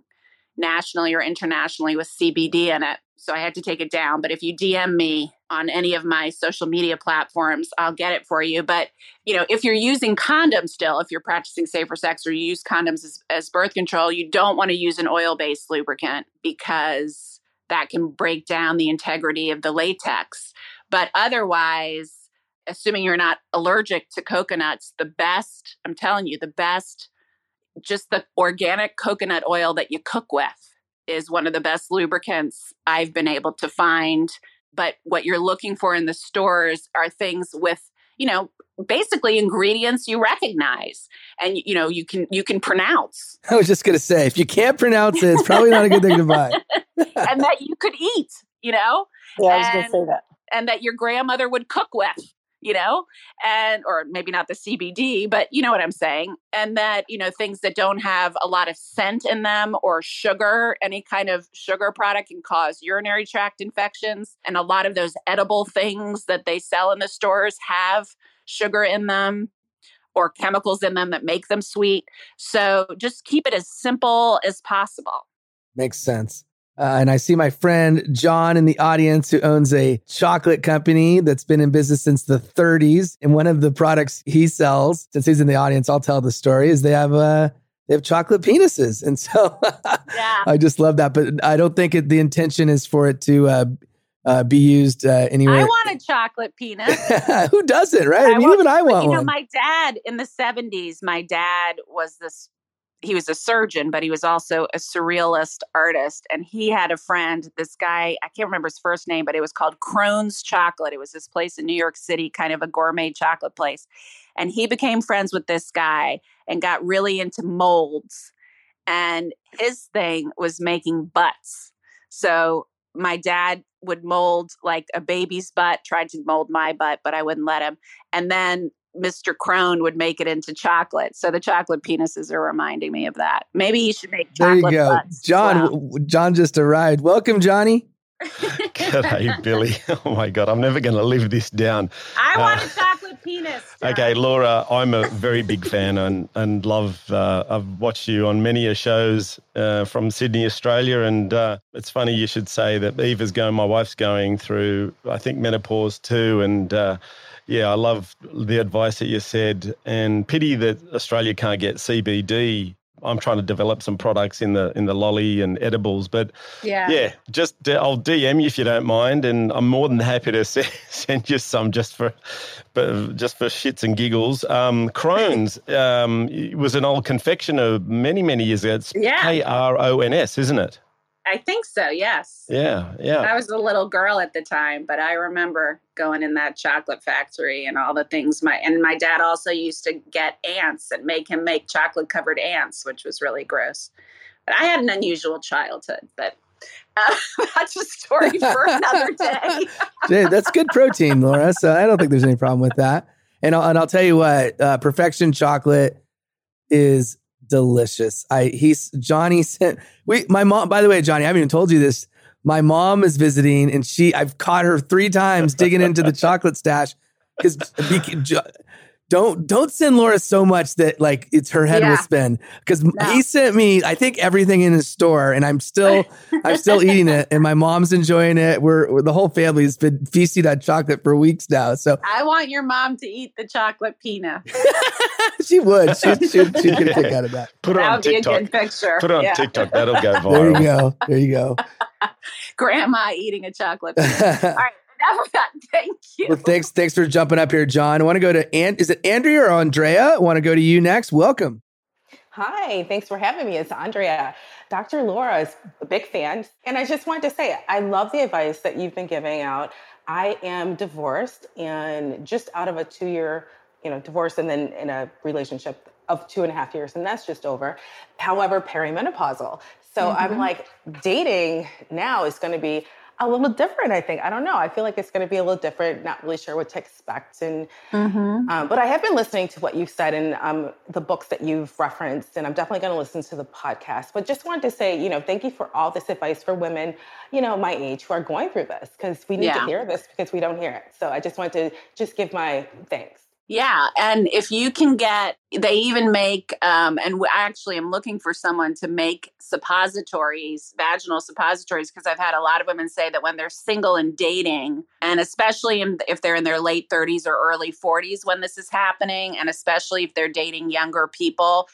nationally or internationally with CBD in it. So I had to take it down. But if you DM me on any of my social media platforms, I'll get it for you. But, you know, if you're using condoms still, if you're practicing safer sex or you use condoms as, as birth control, you don't want to use an oil based lubricant because that can break down the integrity of the latex. But otherwise, assuming you're not allergic to coconuts, the best, I'm telling you, the best just the organic coconut oil that you cook with is one of the best lubricants I've been able to find. But what you're looking for in the stores are things with, you know, basically ingredients you recognize and you know you can you can pronounce. I was just going to say if you can't pronounce it, it's probably not a good thing to buy. and that you could eat, you know? Yeah, I was going to say that. And that your grandmother would cook with you know, and or maybe not the CBD, but you know what I'm saying. And that, you know, things that don't have a lot of scent in them or sugar, any kind of sugar product can cause urinary tract infections. And a lot of those edible things that they sell in the stores have sugar in them or chemicals in them that make them sweet. So just keep it as simple as possible. Makes sense. Uh, and I see my friend John in the audience who owns a chocolate company that's been in business since the 30s. And one of the products he sells, since he's in the audience, I'll tell the story, is they have uh, they have chocolate penises. And so yeah. I just love that. But I don't think it, the intention is for it to uh, uh, be used uh, anywhere. I want a chocolate penis. Who doesn't, right? I, mean, even I want you know, one. My dad in the 70s, my dad was this he was a surgeon, but he was also a surrealist artist. And he had a friend, this guy, I can't remember his first name, but it was called Krone's Chocolate. It was this place in New York City, kind of a gourmet chocolate place. And he became friends with this guy and got really into molds. And his thing was making butts. So my dad would mold like a baby's butt, tried to mold my butt, but I wouldn't let him. And then Mr. Krone would make it into chocolate. So the chocolate penises are reminding me of that. Maybe he should make chocolate. There you go. John, well. John just arrived. Welcome, Johnny. G'day, Billy. Oh my God, I'm never going to live this down. I uh, want a chocolate penis. John. Okay, Laura, I'm a very big fan and, and love, uh, I've watched you on many a shows uh, from Sydney, Australia. And uh, it's funny you should say that Eva's going, my wife's going through, I think, menopause too. And, uh, yeah, I love the advice that you said, and pity that Australia can't get CBD. I'm trying to develop some products in the in the lolly and edibles, but yeah, yeah, just I'll DM you if you don't mind, and I'm more than happy to send you some just for, but just for shits and giggles. Um, Krone's um, was an old confectioner many many years ago. It's yeah. K R O N S, isn't it? I think so, yes. Yeah, yeah. I was a little girl at the time, but I remember going in that chocolate factory and all the things my and my dad also used to get ants and make him make chocolate covered ants, which was really gross. But I had an unusual childhood, but uh, that's a story for another day. Jay, that's good protein, Laura. So I don't think there's any problem with that. And I'll, and I'll tell you what, uh, Perfection Chocolate is delicious. I he's Johnny sent we my mom. By the way, Johnny, I haven't even told you this. My mom is visiting, and she I've caught her three times digging into the chocolate stash because don't don't send Laura so much that like it's her head yeah. will spin because no. he sent me I think everything in his store and I'm still I'm still eating it and my mom's enjoying it. We're, we're, the whole family has been feasting on chocolate for weeks now. So I want your mom to eat the chocolate peanut. she would. She, she, she'd get a kick out of that. Put it that on TikTok. picture. Put it on yeah. TikTok. That'll go viral. There you go. There you go. Grandma eating a chocolate. Peanut. All right. Enough of that. Thank you. Well, thanks. Thanks for jumping up here, John. I want to go to and is it Andrea or Andrea? I want to go to you next. Welcome. Hi, thanks for having me. It's Andrea. Dr. Laura is a big fan. And I just wanted to say, I love the advice that you've been giving out. I am divorced and just out of a two year, you know, divorce and then in a relationship of two and a half years, and that's just over. However, perimenopausal. So mm-hmm. I'm like, dating now is going to be a little different i think i don't know i feel like it's going to be a little different not really sure what to expect and mm-hmm. um, but i have been listening to what you've said and um, the books that you've referenced and i'm definitely going to listen to the podcast but just wanted to say you know thank you for all this advice for women you know my age who are going through this because we need yeah. to hear this because we don't hear it so i just wanted to just give my thanks yeah, and if you can get, they even make, um, and I actually am looking for someone to make suppositories, vaginal suppositories, because I've had a lot of women say that when they're single and dating, and especially in, if they're in their late 30s or early 40s when this is happening, and especially if they're dating younger people,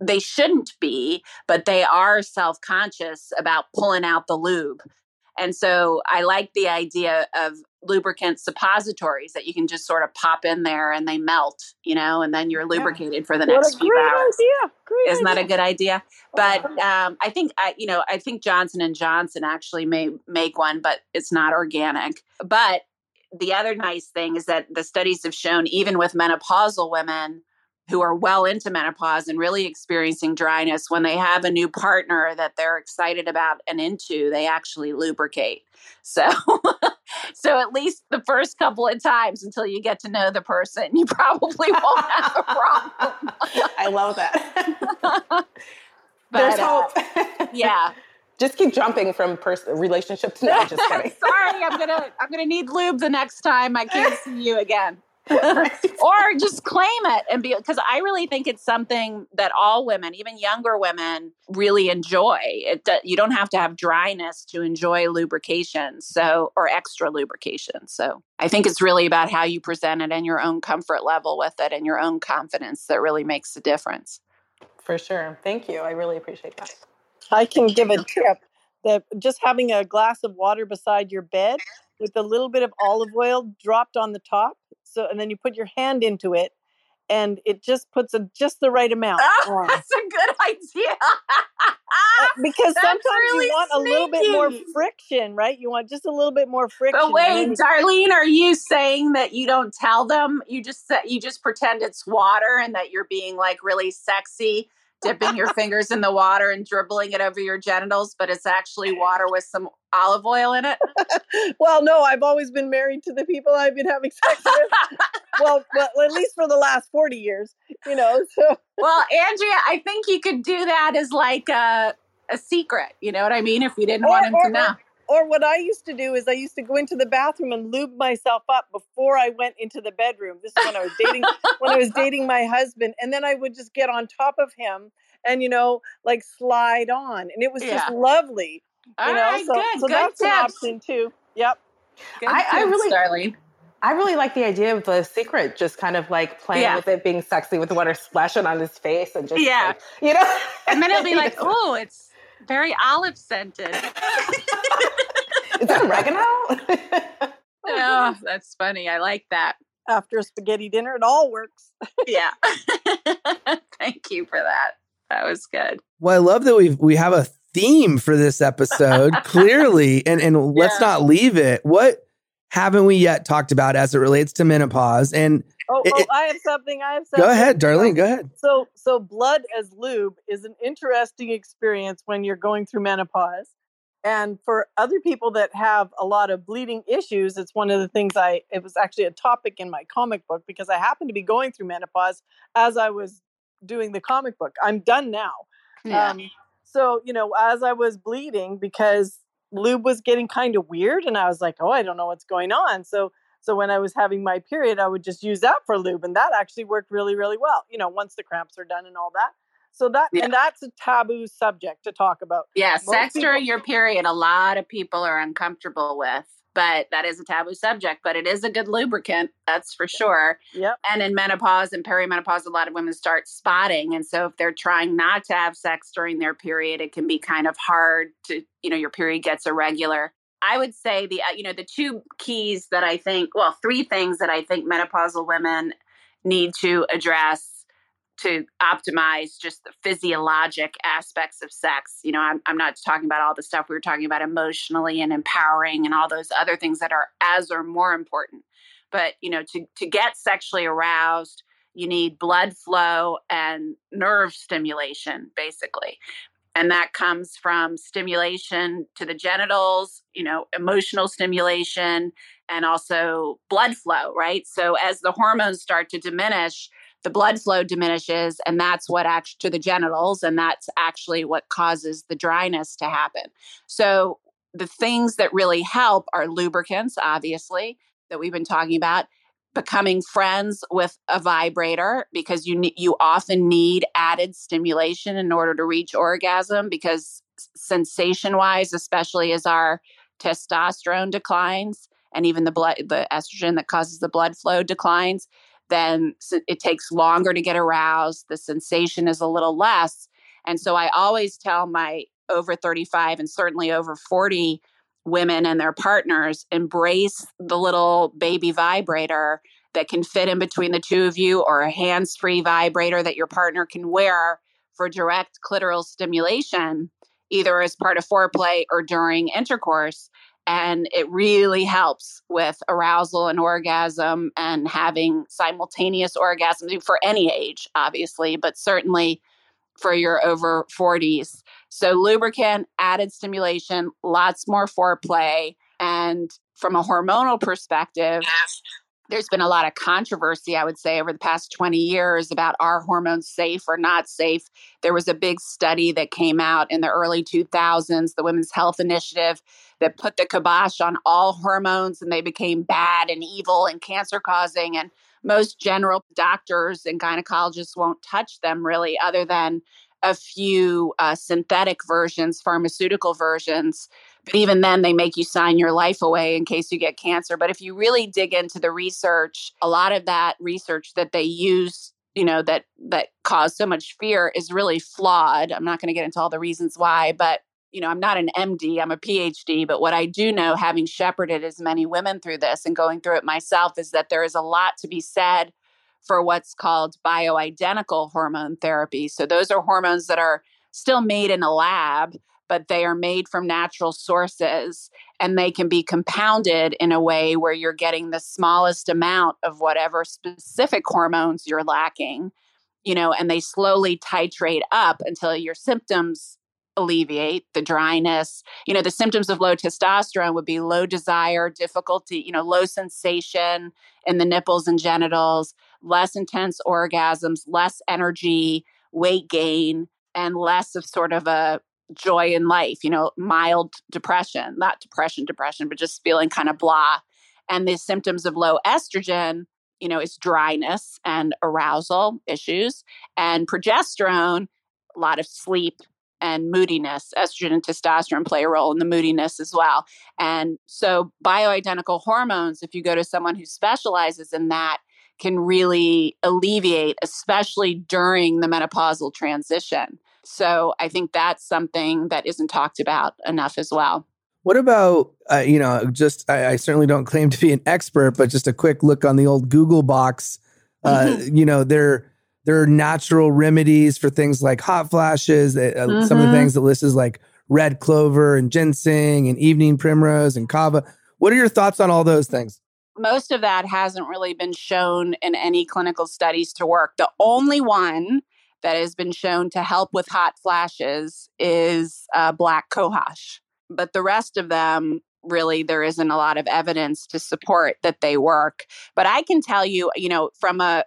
they shouldn't be, but they are self conscious about pulling out the lube. And so I like the idea of lubricant suppositories that you can just sort of pop in there and they melt, you know, and then you're lubricated yeah. for the next few hours. Idea. Great Isn't idea. that a good idea? But um, I think I, you know, I think Johnson and Johnson actually may make one, but it's not organic. But the other nice thing is that the studies have shown even with menopausal women who are well into menopause and really experiencing dryness when they have a new partner that they're excited about and into they actually lubricate so so at least the first couple of times until you get to know the person you probably won't have a problem i love that but, there's hope uh, yeah just keep jumping from pers- relationship to no, just kidding. Sorry, I'm gonna I'm gonna need lube the next time I can't see you again. Or just claim it and be because I really think it's something that all women, even younger women, really enjoy. It you don't have to have dryness to enjoy lubrication, so or extra lubrication. So I think it's really about how you present it and your own comfort level with it and your own confidence that really makes a difference. For sure. Thank you. I really appreciate that. I can give a tip that just having a glass of water beside your bed with a little bit of olive oil dropped on the top. So, and then you put your hand into it and it just puts a, just the right amount. Oh, that's a good idea. Uh, because that's sometimes really you want sneaky. a little bit more friction, right? You want just a little bit more friction. But wait, Darlene, are you saying that you don't tell them? You just you just pretend it's water and that you're being like really sexy dipping your fingers in the water and dribbling it over your genitals, but it's actually water with some olive oil in it? well, no, I've always been married to the people I've been having sex with. well, well, at least for the last 40 years, you know. So Well, Andrea, I think you could do that as like a a secret, you know what I mean, if you didn't or, want him or, to know. Or what I used to do is I used to go into the bathroom and lube myself up before I went into the bedroom. This is when I was dating when I was dating my husband, and then I would just get on top of him and you know like slide on, and it was yeah. just lovely. All know, right, so, good, so good that's tips. an option too. Yep. Good I, I really, Darlene. I really like the idea of the secret, just kind of like playing Yeah. with it, being sexy with the water splashing on his face, and just Yeah. like, you know, And then it'll be like, oh, it's very olive scented. is that oregano? oh, that's funny. I like that. After a spaghetti dinner, it all works. Yeah. Thank you for that. That was good. Well, I love that we we have a theme for this episode clearly, and and let's Yeah. not leave it. What haven't we yet talked about as it relates to menopause? And Oh, It- oh I have something. I have something. go ahead, darling. Um, go ahead. So, so blood as lube is an interesting experience when you're going through menopause. And for other people that have a lot of bleeding issues, it's one of the things I, it was actually a topic in my comic book because I happened to be going through menopause as I was doing the comic book. I'm done now. Yeah. Um, so, you know, as I was bleeding because lube was getting kind of weird and I was like, oh, I don't know what's going on. So, so when I was having my period, I would just use that for lube and that actually worked really, really well, you know, once the cramps are done and all that. So that, Yeah. and that's a taboo subject to talk about. yeah, Most sex people- during your period, a lot of people are uncomfortable with, but that is a taboo subject, but it is a good lubricant. That's for sure. Yep. And in menopause and perimenopause, a lot of women start spotting. And so if they're trying not to have sex during their period, it can be kind of hard to, you know, your period gets irregular. I would say the, uh, you know, the two keys that I think, well, three things that I think menopausal women need to address to optimize just the physiologic aspects of sex. You know, I'm, I'm not talking about all the stuff we were talking about emotionally and empowering and all those other things that are as or more important. But, you know, to, to get sexually aroused, you need blood flow and nerve stimulation, basically. And that comes from stimulation to the genitals, you know, emotional stimulation, and also blood flow, right? So as the hormones start to diminish, the blood flow diminishes, and that's what actually to the genitals, and that's actually what causes the dryness to happen. So the things that really help are lubricants, obviously, that we've been talking about. Becoming friends with a vibrator because you ne- you often need added stimulation in order to reach orgasm because sensation wise, especially as our testosterone declines and even the blood the estrogen that causes the blood flow declines, then it takes longer to get aroused. The sensation is a little less. And so I always tell my over 35 and certainly over 40 women and their partners embrace the little baby vibrator that can fit in between the two of you or a hands free vibrator that your partner can wear for direct clitoral stimulation, either as part of foreplay or during intercourse. And it really helps with arousal and orgasm and having simultaneous orgasms for any age, obviously, but certainly for your over 40s. So, lubricant, added stimulation, lots more foreplay. And from a hormonal perspective, there's been a lot of controversy, I would say, over the past 20 years about are hormones safe or not safe. There was a big study that came out in the early 2000s, the Women's Health Initiative, that put the kibosh on all hormones and they became bad and evil and cancer causing. And most general doctors and gynecologists won't touch them really, other than a few uh, synthetic versions, pharmaceutical versions. But even then, they make you sign your life away in case you get cancer. But if you really dig into the research, a lot of that research that they use you know that that cause so much fear is really flawed i'm not going to get into all the reasons why but you know i'm not an md i'm a phd but what i do know having shepherded as many women through this and going through it myself is that there is a lot to be said for what's called bioidentical hormone therapy. So those are hormones that are still made in a lab, but they are made from natural sources and they can be compounded in a way where you're getting the smallest amount of whatever specific hormones you're lacking, you know, and they slowly titrate up until your symptoms alleviate the dryness. You know, the symptoms of low testosterone would be low desire, difficulty, you know, low sensation in the nipples and genitals, less intense orgasms, less energy, weight gain, and less of sort of a joy in life, you know, mild depression, not depression, depression, but just feeling kind of blah. And the symptoms of low estrogen, you know, is dryness and arousal issues. And progesterone, a lot of sleep, and moodiness. Estrogen and testosterone play a role in the moodiness as well. And so, bioidentical hormones, if you go to someone who specializes in that, can really alleviate, especially during the menopausal transition. So, I think that's something that isn't talked about enough as well. What about, uh, you know, just I, I, certainly don't claim to be an expert, but just a quick look on the old Google box. Uh, mm-hmm. You know, there there are natural remedies for things like hot flashes. Uh, mm-hmm. Some of the mm-hmm. things that list is like red clover and ginseng and evening primrose and kava. What are your thoughts on all those things? Most of that hasn't really been shown in any clinical studies to work. The only one that has been shown to help with hot flashes is uh, black cohosh. But the rest of them, really, there isn't a lot of evidence to support that they work. But I can tell you, you know, from a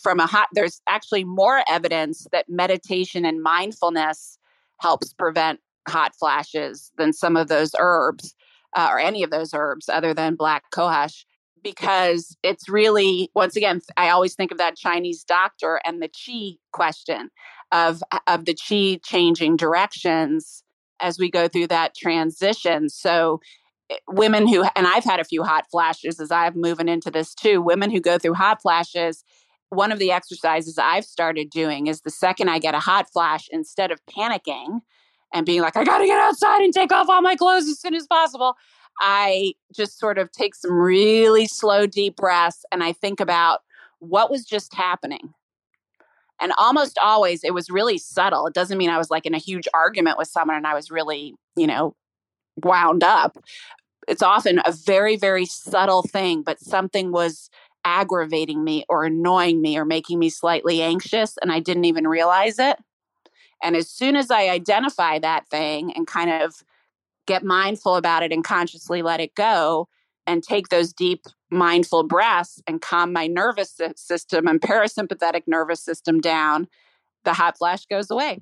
from a hot there's actually more evidence that meditation and mindfulness helps prevent hot flashes than some of those herbs uh, or any of those herbs other than black cohosh because it's really once again i always think of that chinese doctor and the qi question of of the qi changing directions as we go through that transition. So eh, women who and i've had a few hot flashes as i'm moving into this too women who go through hot flashes one of the exercises I've started doing is the second I get a hot flash, instead of panicking and being like, I got to get outside and take off all my clothes as soon as possible, I just sort of take some really slow, deep breaths and I think about what was just happening. And almost always it was really subtle. It doesn't mean I was like in a huge argument with someone and I was really, you know, wound up. It's often a very, very subtle thing, but something was aggravating me or annoying me or making me slightly anxious and I didn't even realize it. And as soon as I identify that thing and kind of get mindful about it and consciously let it go and take those deep mindful breaths and calm my nervous system and parasympathetic nervous system down, the hot flash goes away.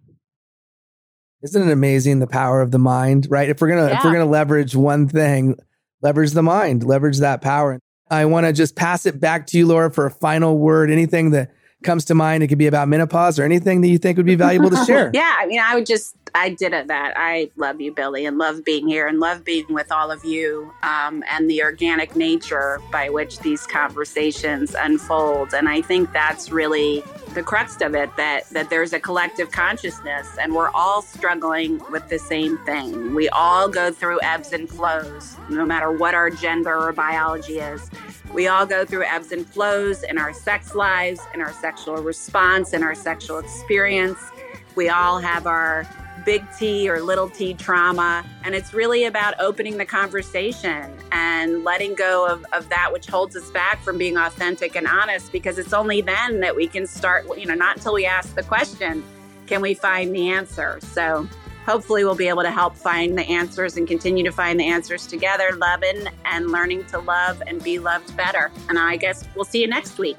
Isn't it amazing the power of the mind, right? If we're going to yeah. if we're to leverage one thing, leverage the mind, leverage that power. I want to just pass it back to you, Laura, for a final word. Anything that comes to mind, it could be about menopause or anything that you think would be valuable to share. yeah, I mean, I would just I did it that. I love you, Billy, and love being here and love being with all of you um, and the organic nature by which these conversations unfold. And I think that's really the crux of it that that there's a collective consciousness and we're all struggling with the same thing. We all go through ebbs and flows no matter what our gender or biology is. We all go through ebbs and flows in our sex lives, in our sexual response, in our sexual experience. We all have our big T or little t trauma. And it's really about opening the conversation and letting go of, of that which holds us back from being authentic and honest, because it's only then that we can start, you know, not until we ask the question, can we find the answer? So hopefully we'll be able to help find the answers and continue to find the answers together, loving and learning to love and be loved better. And I guess we'll see you next week.